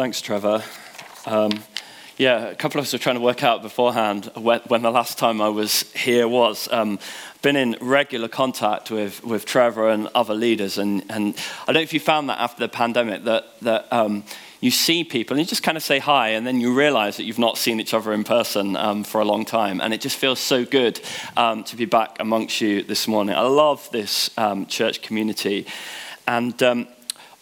Thanks, Trevor. Um, yeah, a couple of us were trying to work out beforehand when, the last time I was here was. Um, been in regular contact with, with Trevor and other leaders, and, and I don't know if you found that after the pandemic that, that um, you see people and you just kind of say hi, and then you realize that you've not seen each other in person um, for a long time, and it just feels so good um, to be back amongst you this morning. I love this um, church community, and um,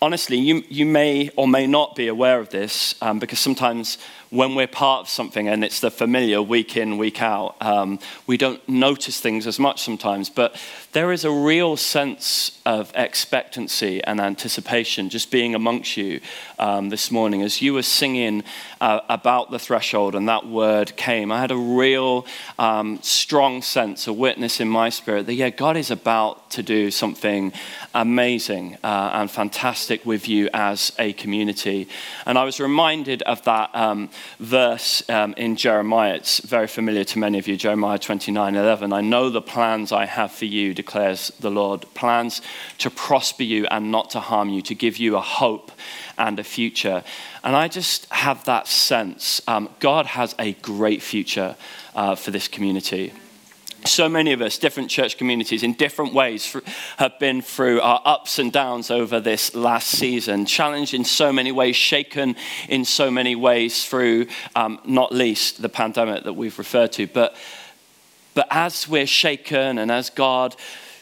honestly, you, you may or may not be aware of this um, because sometimes when we're part of something and it's the familiar week in, week out, um, we don't notice things as much sometimes. But there is a real sense of expectancy and anticipation just being amongst you um, this morning. As you were singing uh, about the threshold and that word came, I had a real um, strong sense, a witness in my spirit that, yeah, God is about to do something amazing uh, and fantastic with you as a community. And I was reminded of that um, verse um, in Jeremiah. It's very familiar to many of you, Jeremiah 29 11. I know the plans I have for you, declares the Lord plans to prosper you and not to harm you, to give you a hope and a future. And I just have that sense um, God has a great future uh, for this community so many of us, different church communities, in different ways, have been through our ups and downs over this last season, challenged in so many ways, shaken in so many ways through, um, not least, the pandemic that we've referred to. But, but as we're shaken and as God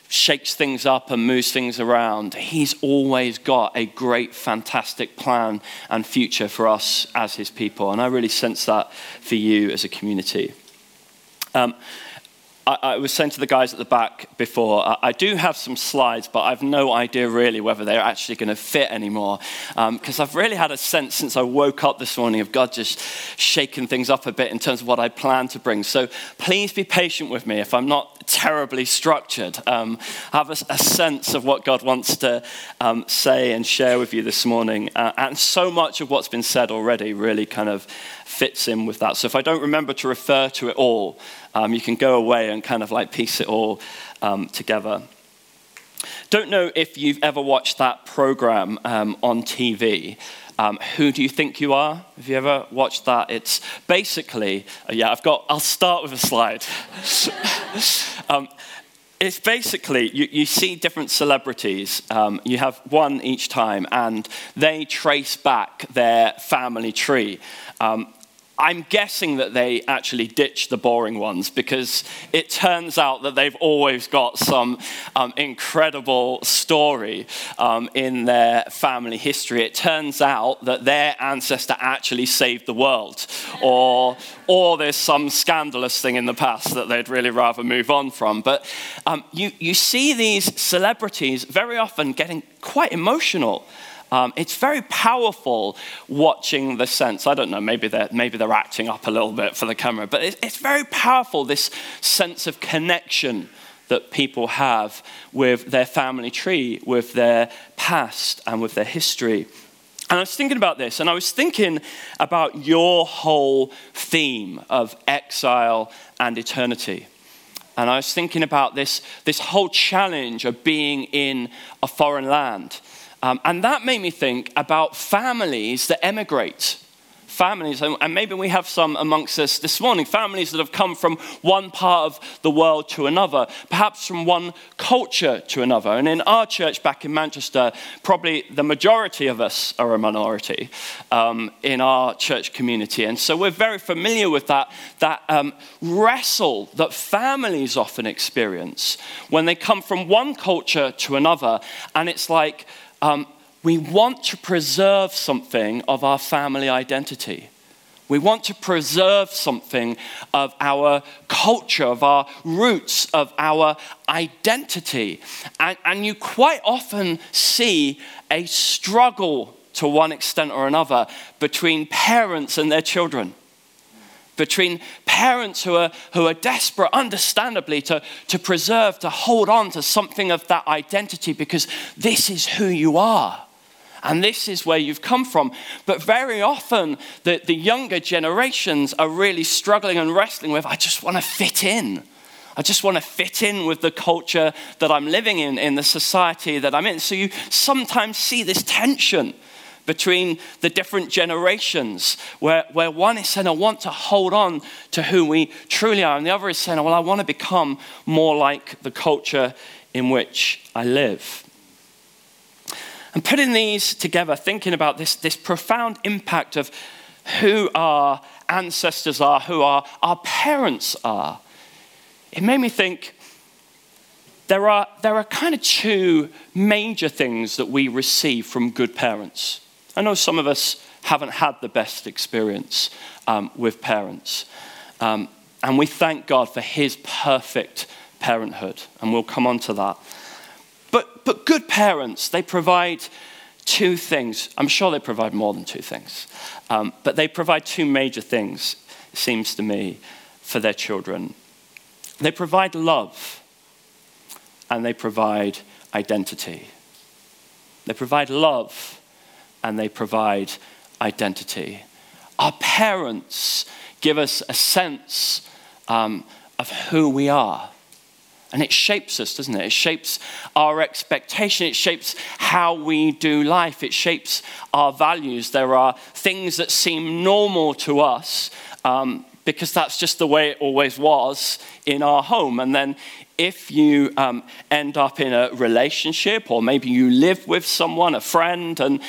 shakes things up and moves things around, He's always got a great, fantastic plan and future for us as His people. And I really sense that for you as a community. Um, I, was saying to the guys at the back before, I, I, do have some slides, but I've no idea really whether they're actually going to fit anymore. Because um, I've really had a sense since I woke up this morning of God just shaking things up a bit in terms of what I plan to bring. So please be patient with me if I'm not terribly structured. Um, I have a, a, sense of what God wants to um, say and share with you this morning. Uh, and so much of what's been said already really kind of fits in with that. So if I don't remember to refer to it all, um, you can go away and kind of like piece it all um, together. Don't know if you've ever watched that program um, on TV. Um, who do you think you are? Have you ever watched that? It's basically, uh, yeah, I've got, I'll start with a slide. um, it's basically, you, you, see different celebrities, um, you have one each time, and they trace back their family tree. Um, I'm guessing that they actually ditched the boring ones because it turns out that they've always got some um, incredible story um, in their family history. It turns out that their ancestor actually saved the world, or, or there's some scandalous thing in the past that they'd really rather move on from. But um, you, you see these celebrities very often getting quite emotional um, it's very powerful watching the sense. I don't know, maybe they're, maybe they're acting up a little bit for the camera, but it's, it's very powerful, this sense of connection that people have with their family tree, with their past, and with their history. And I was thinking about this, and I was thinking about your whole theme of exile and eternity. And I was thinking about this, this whole challenge of being in a foreign land. Um, and that made me think about families that emigrate. Families, and maybe we have some amongst us this morning, families that have come from one part of the world to another, perhaps from one culture to another. And in our church back in Manchester, probably the majority of us are a minority um, in our church community. And so we're very familiar with that, that um, wrestle that families often experience when they come from one culture to another. And it's like, um, we want to preserve something of our family identity. We want to preserve something of our culture, of our roots, of our identity. And, and, you quite often see a struggle to one extent or another between parents and their children between parents who are, who are desperate, understandably, to, to preserve, to hold on to something of that identity because this is who you are. And this is where you've come from. But very often, the, the younger generations are really struggling and wrestling with I just want to fit in. I just want to fit in with the culture that I'm living in, in the society that I'm in. So you sometimes see this tension between the different generations, where, where one is saying, I want to hold on to who we truly are, and the other is saying, Well, I want to become more like the culture in which I live. And putting these together, thinking about this, this profound impact of who our ancestors are, who our, our parents are, it made me think there are, there are kind of two major things that we receive from good parents. I know some of us haven't had the best experience um, with parents. Um, and we thank God for his perfect parenthood. And we'll come on to that. But, but good parents, they provide two things. I'm sure they provide more than two things. Um, but they provide two major things, it seems to me, for their children. They provide love and they provide identity. They provide love and they provide identity. Our parents give us a sense um, of who we are. And it shapes us, doesn't it? It shapes our expectation. It shapes how we do life. It shapes our values. There are things that seem normal to us um, because that's just the way it always was in our home. And then if you um, end up in a relationship, or maybe you live with someone, a friend, and,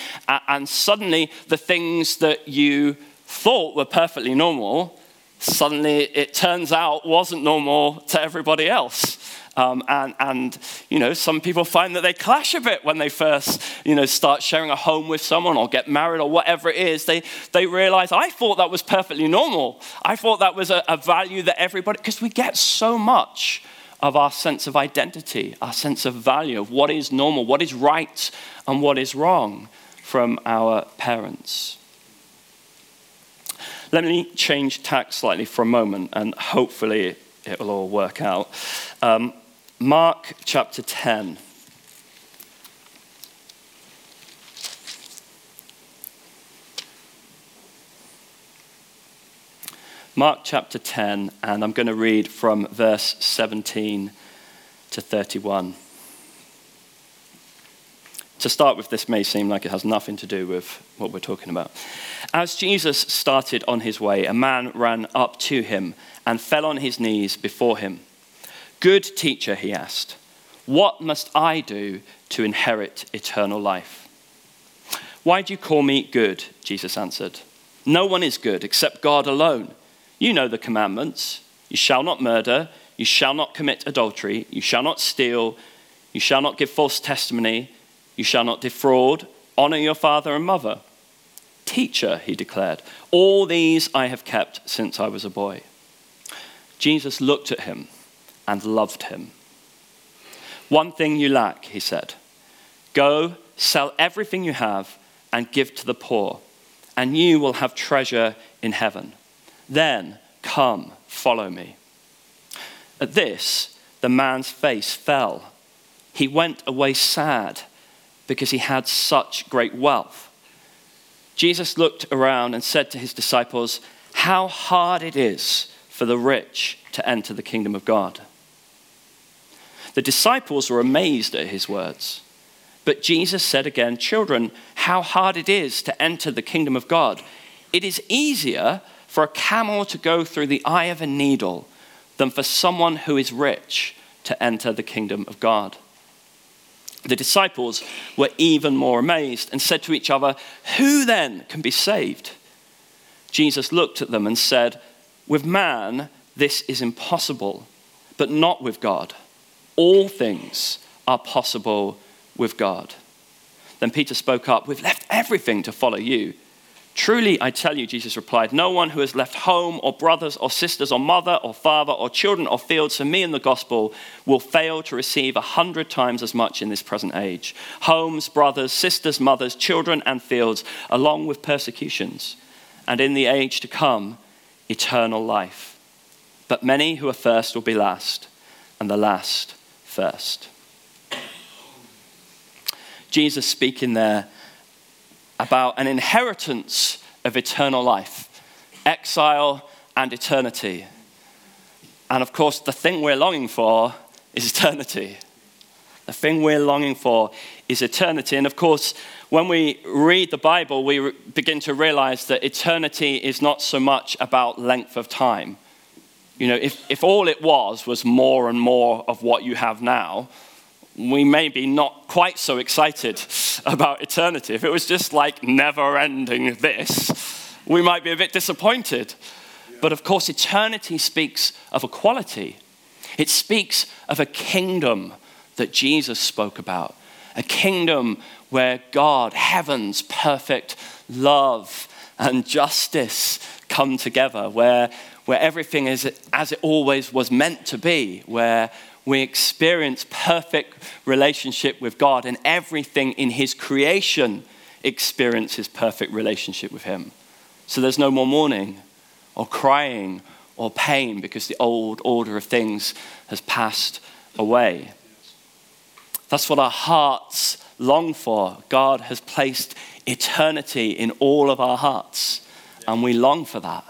and suddenly the things that you thought were perfectly normal, suddenly it turns out wasn't normal to everybody else. Um, and, and, you know, some people find that they clash a bit when they first, you know, start sharing a home with someone or get married or whatever it is. They, they realize, I thought that was perfectly normal. I thought that was a, a value that everybody, because we get so much of our sense of identity, our sense of value, of what is normal, what is right, and what is wrong from our parents. Let me change tack slightly for a moment, and hopefully it will all work out. Um, Mark chapter 10. Mark chapter 10, and I'm going to read from verse 17 to 31. To start with, this may seem like it has nothing to do with what we're talking about. As Jesus started on his way, a man ran up to him and fell on his knees before him. Good teacher, he asked, what must I do to inherit eternal life? Why do you call me good? Jesus answered. No one is good except God alone. You know the commandments you shall not murder, you shall not commit adultery, you shall not steal, you shall not give false testimony, you shall not defraud, honor your father and mother. Teacher, he declared, all these I have kept since I was a boy. Jesus looked at him and loved him. One thing you lack, he said. Go, sell everything you have, and give to the poor, and you will have treasure in heaven. Then come, follow me. At this, the man's face fell. He went away sad because he had such great wealth. Jesus looked around and said to his disciples, How hard it is for the rich to enter the kingdom of God. The disciples were amazed at his words. But Jesus said again, Children, how hard it is to enter the kingdom of God. It is easier for a camel to go through the eye of a needle than for someone who is rich to enter the kingdom of God. The disciples were even more amazed and said to each other, Who then can be saved? Jesus looked at them and said, With man, this is impossible, but not with God. All things are possible with God. Then Peter spoke up, We've left everything to follow you. Truly, I tell you, Jesus replied, no one who has left home or brothers or sisters or mother or father or children or fields for me in the gospel will fail to receive a hundred times as much in this present age. Homes, brothers, sisters, mothers, children, and fields, along with persecutions. And in the age to come, eternal life. But many who are first will be last, and the last first. Jesus speaking there about an inheritance of eternal life, exile and eternity. And of course, the thing we're longing for is eternity. The thing we're longing for is eternity. And of course, when we read the Bible, we re- begin to realize that eternity is not so much about length of time. You know, if, if all it was was more and more of what you have now, we may be not quite so excited about eternity. If it was just like never ending this, we might be a bit disappointed. But of course, eternity speaks of equality, it speaks of a kingdom that Jesus spoke about, a kingdom where God, heaven's perfect love and justice come together, where, where everything is as it always was meant to be, where we experience perfect relationship with God, and everything in His creation experiences perfect relationship with Him. So there's no more mourning or crying or pain because the old order of things has passed away. That's what our hearts long for. God has placed eternity in all of our hearts, and we long for that.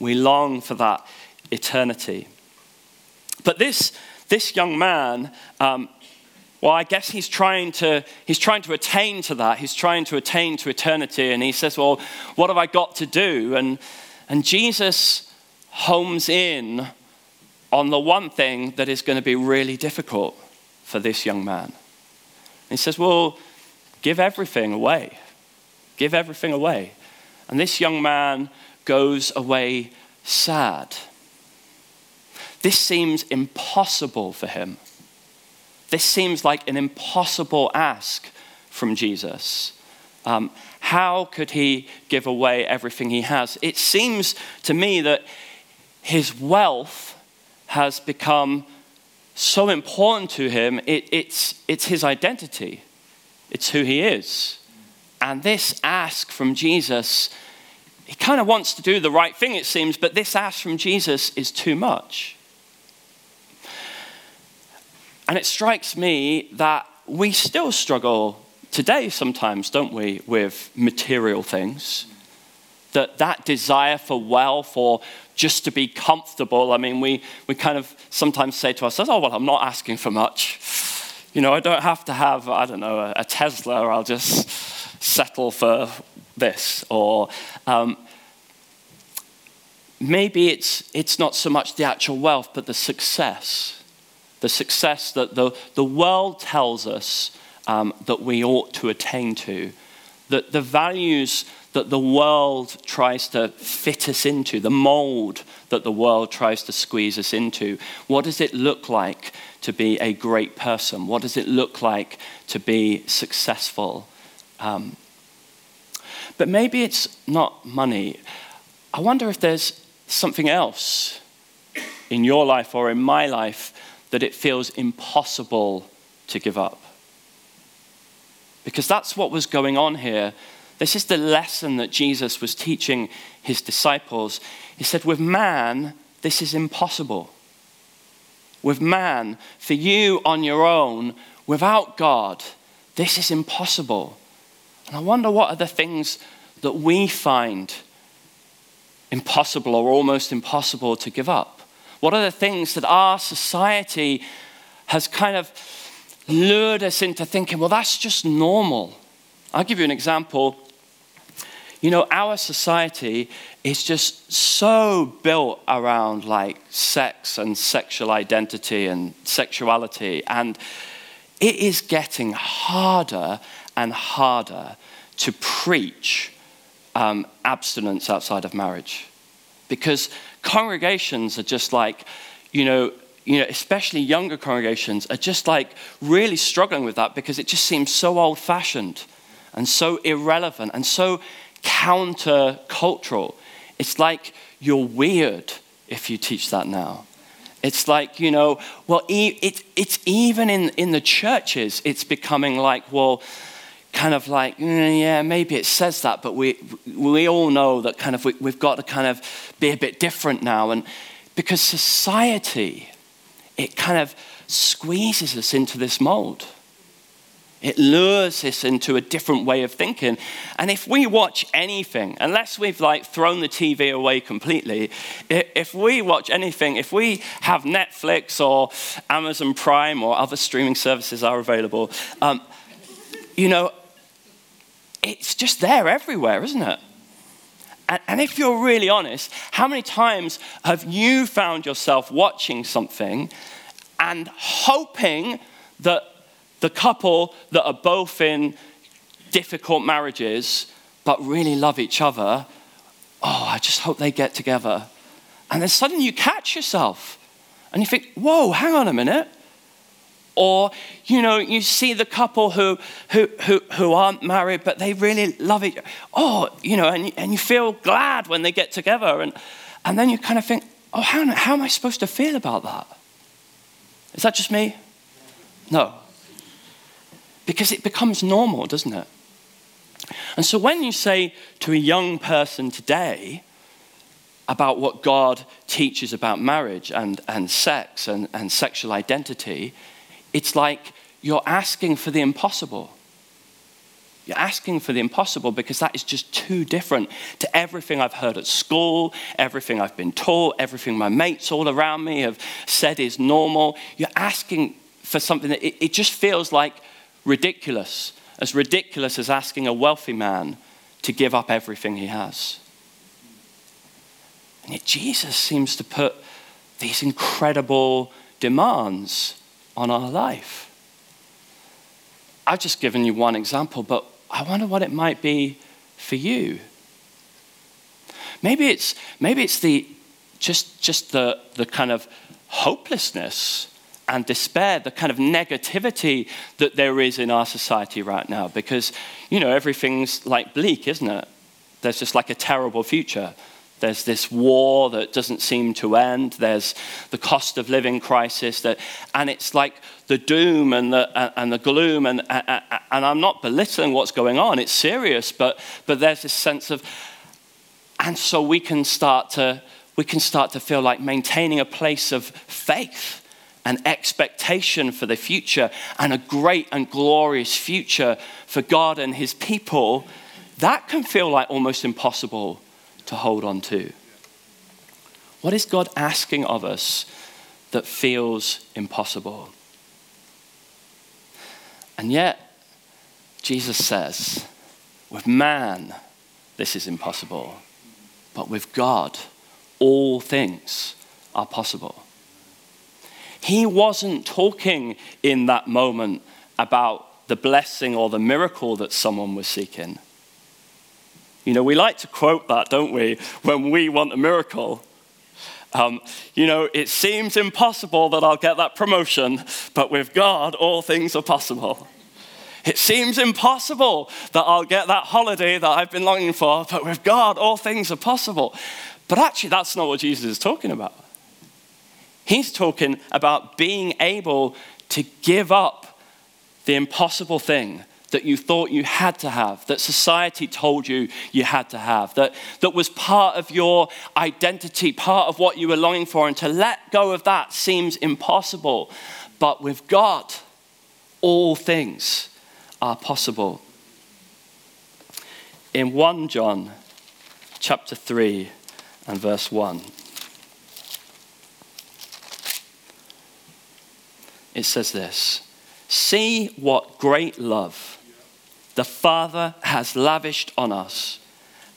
We long for that eternity. But this, this young man, um, well, I guess he's trying, to, he's trying to attain to that. He's trying to attain to eternity. And he says, Well, what have I got to do? And, and Jesus homes in on the one thing that is going to be really difficult for this young man. he says, Well, give everything away. Give everything away. And this young man goes away sad. This seems impossible for him. This seems like an impossible ask from Jesus. Um, how could he give away everything he has? It seems to me that his wealth has become so important to him, it, it's, it's his identity, it's who he is. And this ask from Jesus, he kind of wants to do the right thing, it seems, but this ask from Jesus is too much. And it strikes me that we still struggle today sometimes, don't we, with material things that that desire for wealth or just to be comfortable. I mean, we, we kind of sometimes say to ourselves, oh, well, I'm not asking for much. You know, I don't have to have, I don't know, a, a Tesla, I'll just settle for this. Or um, maybe it's, it's not so much the actual wealth, but the success. The success that the, the world tells us um, that we ought to attain to. That the values that the world tries to fit us into, the mold that the world tries to squeeze us into. What does it look like to be a great person? What does it look like to be successful? Um, but maybe it's not money. I wonder if there's something else in your life or in my life that it feels impossible to give up. Because that's what was going on here this is the lesson that Jesus was teaching his disciples. He said, With man, this is impossible. With man, for you on your own, without God, this is impossible. And I wonder what are the things that we find impossible or almost impossible to give up? What are the things that our society has kind of lured us into thinking, well, that's just normal? I'll give you an example. You know, our society is just so built around like sex and sexual identity and sexuality, and it is getting harder and harder to preach um, abstinence outside of marriage because congregations are just like, you know, you know, especially younger congregations are just like really struggling with that because it just seems so old fashioned and so irrelevant and so counter-cultural. It's like you're weird if you teach that now. It's like, you know, well, it, it's even in, in the churches, it's becoming like, well, kind of like, mm, yeah, maybe it says that, but we, we all know that kind of we, we've got to kind of be a bit different now. And because society, it kind of squeezes us into this mold. It lures us into a different way of thinking. And if we watch anything, unless we've like thrown the TV away completely, if we watch anything, if we have Netflix or Amazon Prime or other streaming services are available, um, you know, it's just there everywhere, isn't it? And, and if you're really honest, how many times have you found yourself watching something and hoping that the couple that are both in difficult marriages but really love each other, oh, I just hope they get together. And then suddenly you catch yourself and you think, whoa, hang on a minute. Or, you know, you see the couple who, who, who, who aren't married, but they really love each Oh, you know, and, and you feel glad when they get together. And, and then you kind of think, oh, how, how am I supposed to feel about that? Is that just me? No. Because it becomes normal, doesn't it? And so when you say to a young person today about what God teaches about marriage and, and sex and, and sexual identity, it's like you're asking for the impossible. You're asking for the impossible because that is just too different to everything I've heard at school, everything I've been taught, everything my mates all around me have said is normal. You're asking for something that it, it just feels like ridiculous, as ridiculous as asking a wealthy man to give up everything he has. And yet Jesus seems to put these incredible demands on our life. I've just given you one example, but I wonder what it might be for you. Maybe it's, maybe it's the, just, just the, the kind of hopelessness and despair, the kind of negativity that there is in our society right now, because, you know, everything's like bleak, isn't it? There's just like a terrible future. There's this war that doesn't seem to end. There's the cost of living crisis. That, and it's like the doom and the, and the gloom. And, and I'm not belittling what's going on, it's serious, but, but there's this sense of, and so we can start to, we can start to feel like maintaining a place of faith and expectation for the future and a great and glorious future for God and his people, that can feel like almost impossible to hold on to? What is God asking of us that feels impossible? And yet, Jesus says, with man, this is impossible. But with God, all things are possible. He wasn't talking in that moment about the blessing or the miracle that someone was seeking. You know, we like to quote that, don't we, when we want a miracle. Um, you know, it seems impossible that I'll get that promotion, but with God, all things are possible. It seems impossible that I'll get that holiday that I've been longing for, but with God, all things are possible. But actually, that's not what Jesus is talking about. He's talking about being able to give up the impossible thing that you thought you had to have, that society told you you had to have, that, that was part of your identity, part of what you were longing for. And to let go of that seems impossible. But with God, all things are possible. In 1 John chapter 3 and verse 1, it says this See what great love the Father has lavished on us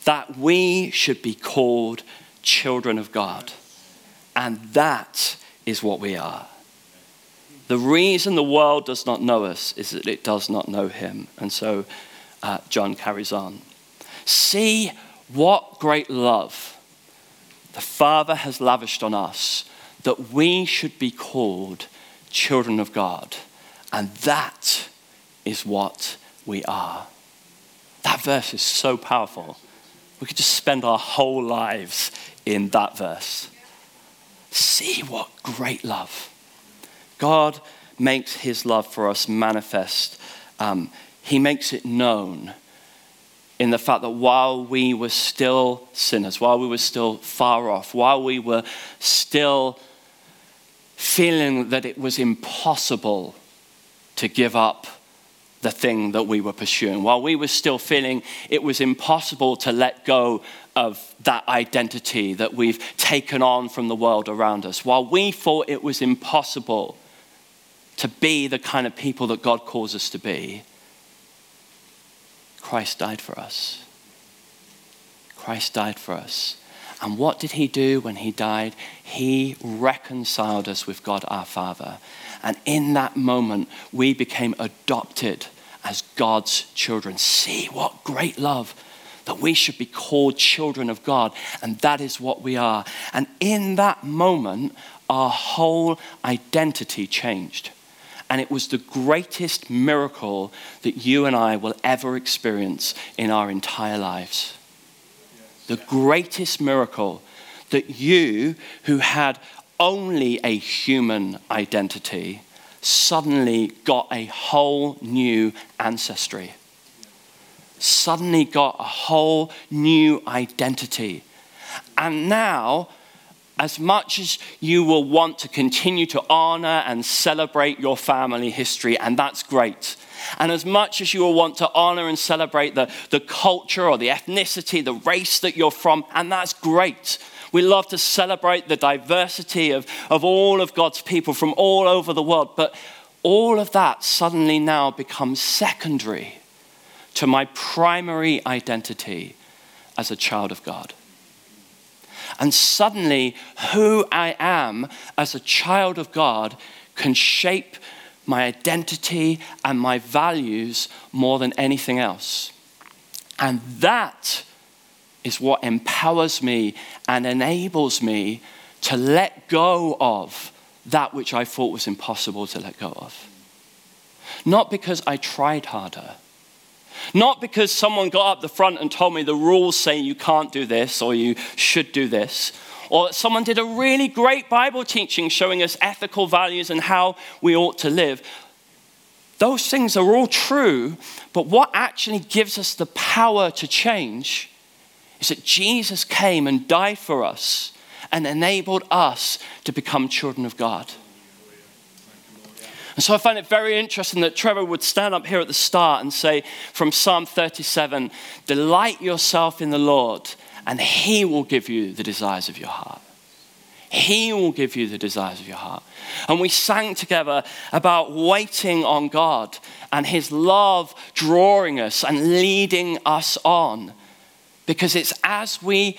that we should be called children of God. And that is what we are. The reason the world does not know us is that it does not know Him. And so uh, John carries on. See what great love the Father has lavished on us that we should be called children of God. And that is what we are. That verse is so powerful. We could just spend our whole lives in that verse. See what great love. God makes his love for us manifest. Um, he makes it known in the fact that while we were still sinners, while we were still far off, while we were still feeling that it was impossible to give up the thing that we were pursuing, while we were still feeling it was impossible to let go of that identity that we've taken on from the world around us, while we thought it was impossible to be the kind of people that God calls us to be, Christ died for us. Christ died for us. And what did he do when he died? He reconciled us with God our Father. And in that moment, we became adopted as God's children. See what great love that we should be called children of God. And that is what we are. And in that moment, our whole identity changed. And it was the greatest miracle that you and I will ever experience in our entire lives. The greatest miracle that you, who had only a human identity, suddenly got a whole new ancestry. Suddenly got a whole new identity. And now, as much as you will want to continue to honor and celebrate your family history, and that's great. And as much as you will want to honor and celebrate the, the culture or the ethnicity, the race that you're from, and that's great. We love to celebrate the diversity of, of all of God's people from all over the world. But all of that suddenly now becomes secondary to my primary identity as a child of God. And suddenly, who I am as a child of God can shape my identity and my values more than anything else. And that is what empowers me and enables me to let go of that which I thought was impossible to let go of. Not because I tried harder. Not because someone got up the front and told me the rules say you can't do this or you should do this. Or that someone did a really great Bible teaching showing us ethical values and how we ought to live. Those things are all true, but what actually gives us the power to change is that Jesus came and died for us and enabled us to become children of God. And so I find it very interesting that Trevor would stand up here at the start and say from Psalm 37 Delight yourself in the Lord, and he will give you the desires of your heart. He will give you the desires of your heart. And we sang together about waiting on God and His love drawing us and leading us on. Because it's as we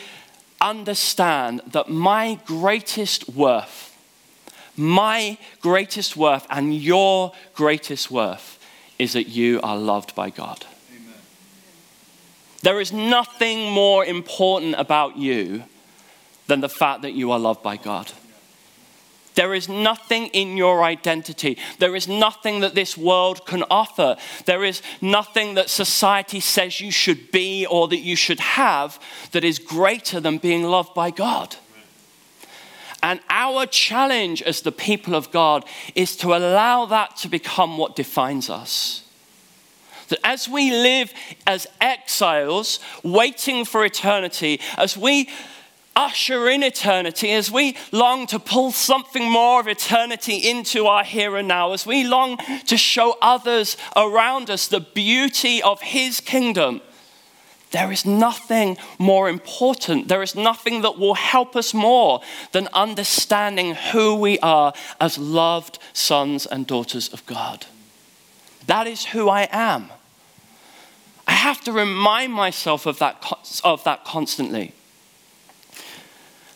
understand that my greatest worth, my greatest worth, and your greatest worth is that you are loved by God. Amen. There is nothing more important about you than the fact that you are loved by God. There is nothing in your identity. There is nothing that this world can offer. There is nothing that society says you should be or that you should have that is greater than being loved by God. And our challenge as the people of God is to allow that to become what defines us. That as we live as exiles, waiting for eternity, as we usher in eternity, as we long to pull something more of eternity into our here and now, as we long to show others around us the beauty of His kingdom, there is nothing more important. There is nothing that will help us more than understanding who we are as loved sons and daughters of God. That is who I am. I have to remind myself of that, of that constantly.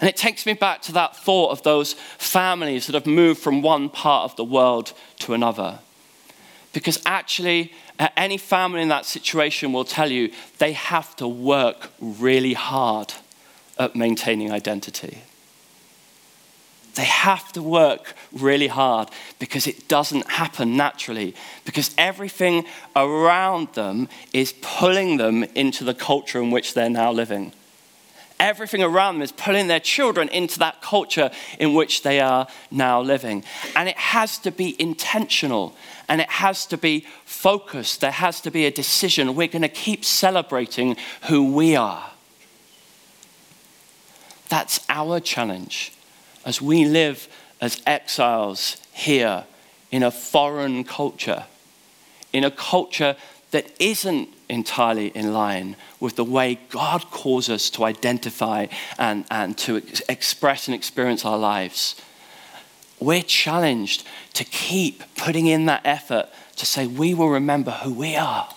And it takes me back to that thought of those families that have moved from one part of the world to another. Because actually, uh, any family in that situation will tell you they have to work really hard at maintaining identity. They have to work really hard because it doesn't happen naturally, because everything around them is pulling them into the culture in which they're now living everything around them is pulling their children into that culture in which they are now living. And it has to be intentional and it has to be focused. There has to be a decision. We're going to keep celebrating who we are. That's our challenge as we live as exiles here in a foreign culture, in a culture that isn't entirely in line with the way God calls us to identify and, and to ex- express and experience our lives. We're challenged to keep putting in that effort to say, we will remember who we are.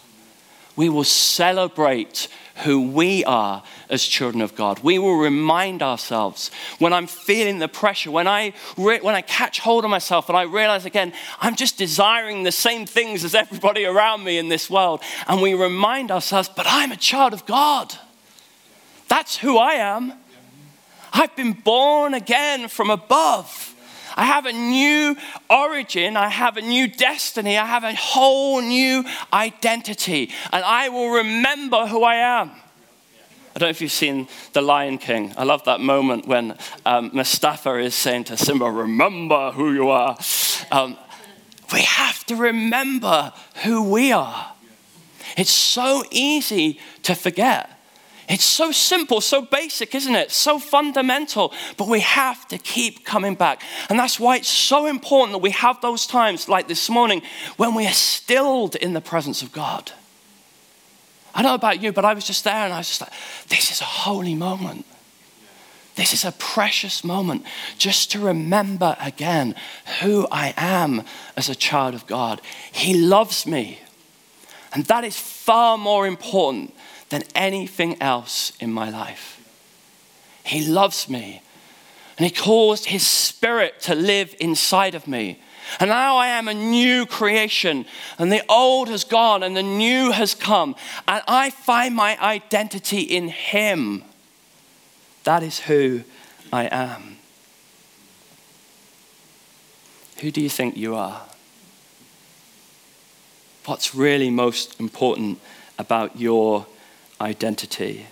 We will celebrate who we are as children of God. We will remind ourselves when I'm feeling the pressure, when I, re- when I catch hold of myself and I realize again, I'm just desiring the same things as everybody around me in this world. And we remind ourselves, but I'm a child of God. That's who I am. I've been born again from above. I have a new origin. I have a new destiny. I have a whole new identity. And I will remember who I am. I don't know if you've seen The Lion King. I love that moment when um, Mufasa is saying to Simba, Remember who you are. Um, we have to remember who we are. It's so easy to forget. It's so simple, so basic, isn't it? So fundamental, but we have to keep coming back. And that's why it's so important that we have those times like this morning when we are stilled in the presence of God. I don't know about you, but I was just there and I was just like, this is a holy moment. This is a precious moment just to remember again who I am as a child of God. He loves me. And that is far more important than anything else in my life. He loves me. And He caused His Spirit to live inside of me. And now I am a new creation, and the old has gone and the new has come. And I find my identity in Him. That is who I am. Who do you think you are? What's really most important about your identity.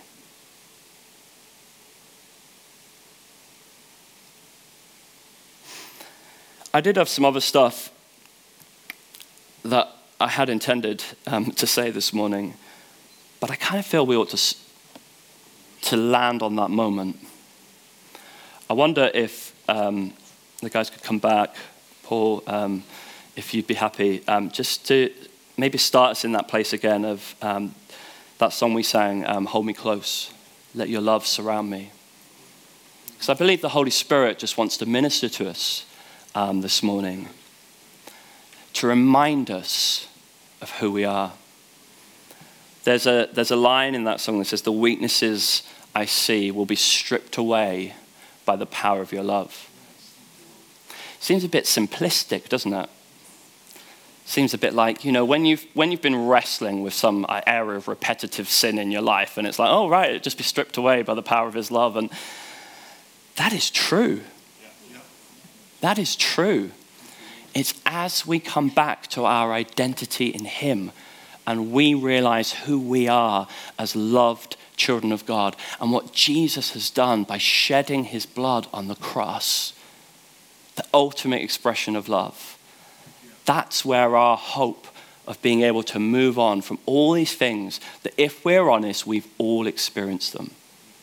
I did have some other stuff that I had intended um, to say this morning, but I kind of feel we ought to, to land on that moment. I wonder if um, the guys could come back, Paul, um, if you'd be happy, um, just to maybe start us in that place again of um, that song we sang, um, Hold Me Close, Let Your Love Surround Me. Because I believe the Holy Spirit just wants to minister to us um, this morning, to remind us of who we are. There's a, there's a line in that song that says, The weaknesses I see will be stripped away by the power of your love. Seems a bit simplistic, doesn't it? Seems a bit like, you know, when you've, when you've been wrestling with some uh, area of repetitive sin in your life, and it's like, oh, right, it just be stripped away by the power of his love. And that is true. That is true. It's as we come back to our identity in him and we realize who we are as loved children of God and what Jesus has done by shedding his blood on the cross, the ultimate expression of love that's where our hope of being able to move on from all these things that, if we're honest, we've all experienced them.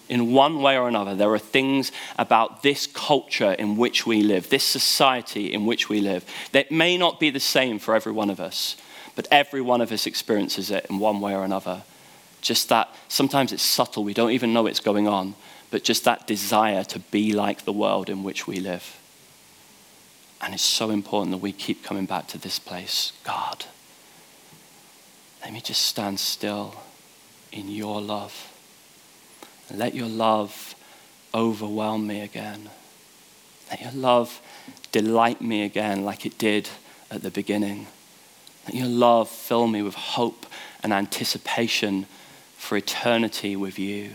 In one way or another, there are things about this culture in which we live, this society in which we live, that may not be the same for every one of us, but every one of us experiences it in one way or another. Just that sometimes it's subtle, we don't even know it's going on, but just that desire to be like the world in which we live. And it's so important that we keep coming back to this place. God, let me just stand still in your love. And let your love overwhelm me again. Let your love delight me again like it did at the beginning. Let your love fill me with hope and anticipation for eternity with you.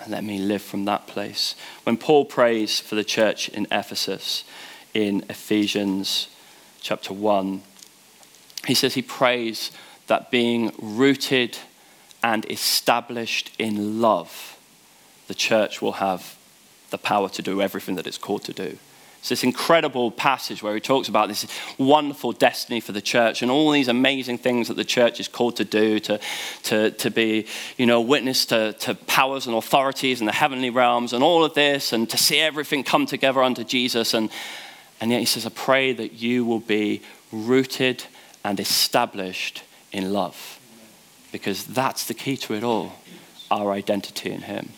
And let me live from that place. When Paul prays for the church in Ephesus, in Ephesians chapter 1. He says he prays that being rooted and established in love, the church will have the power to do everything that it's called to do. It's this incredible passage where he talks about this wonderful destiny for the church and all these amazing things that the church is called to do to, to, to be, you know, witness to, to powers and authorities in the heavenly realms and all of this and to see everything come together under Jesus. And, and yet he says, I pray that you will be rooted and established in love. Because that's the key to it all our identity in Him.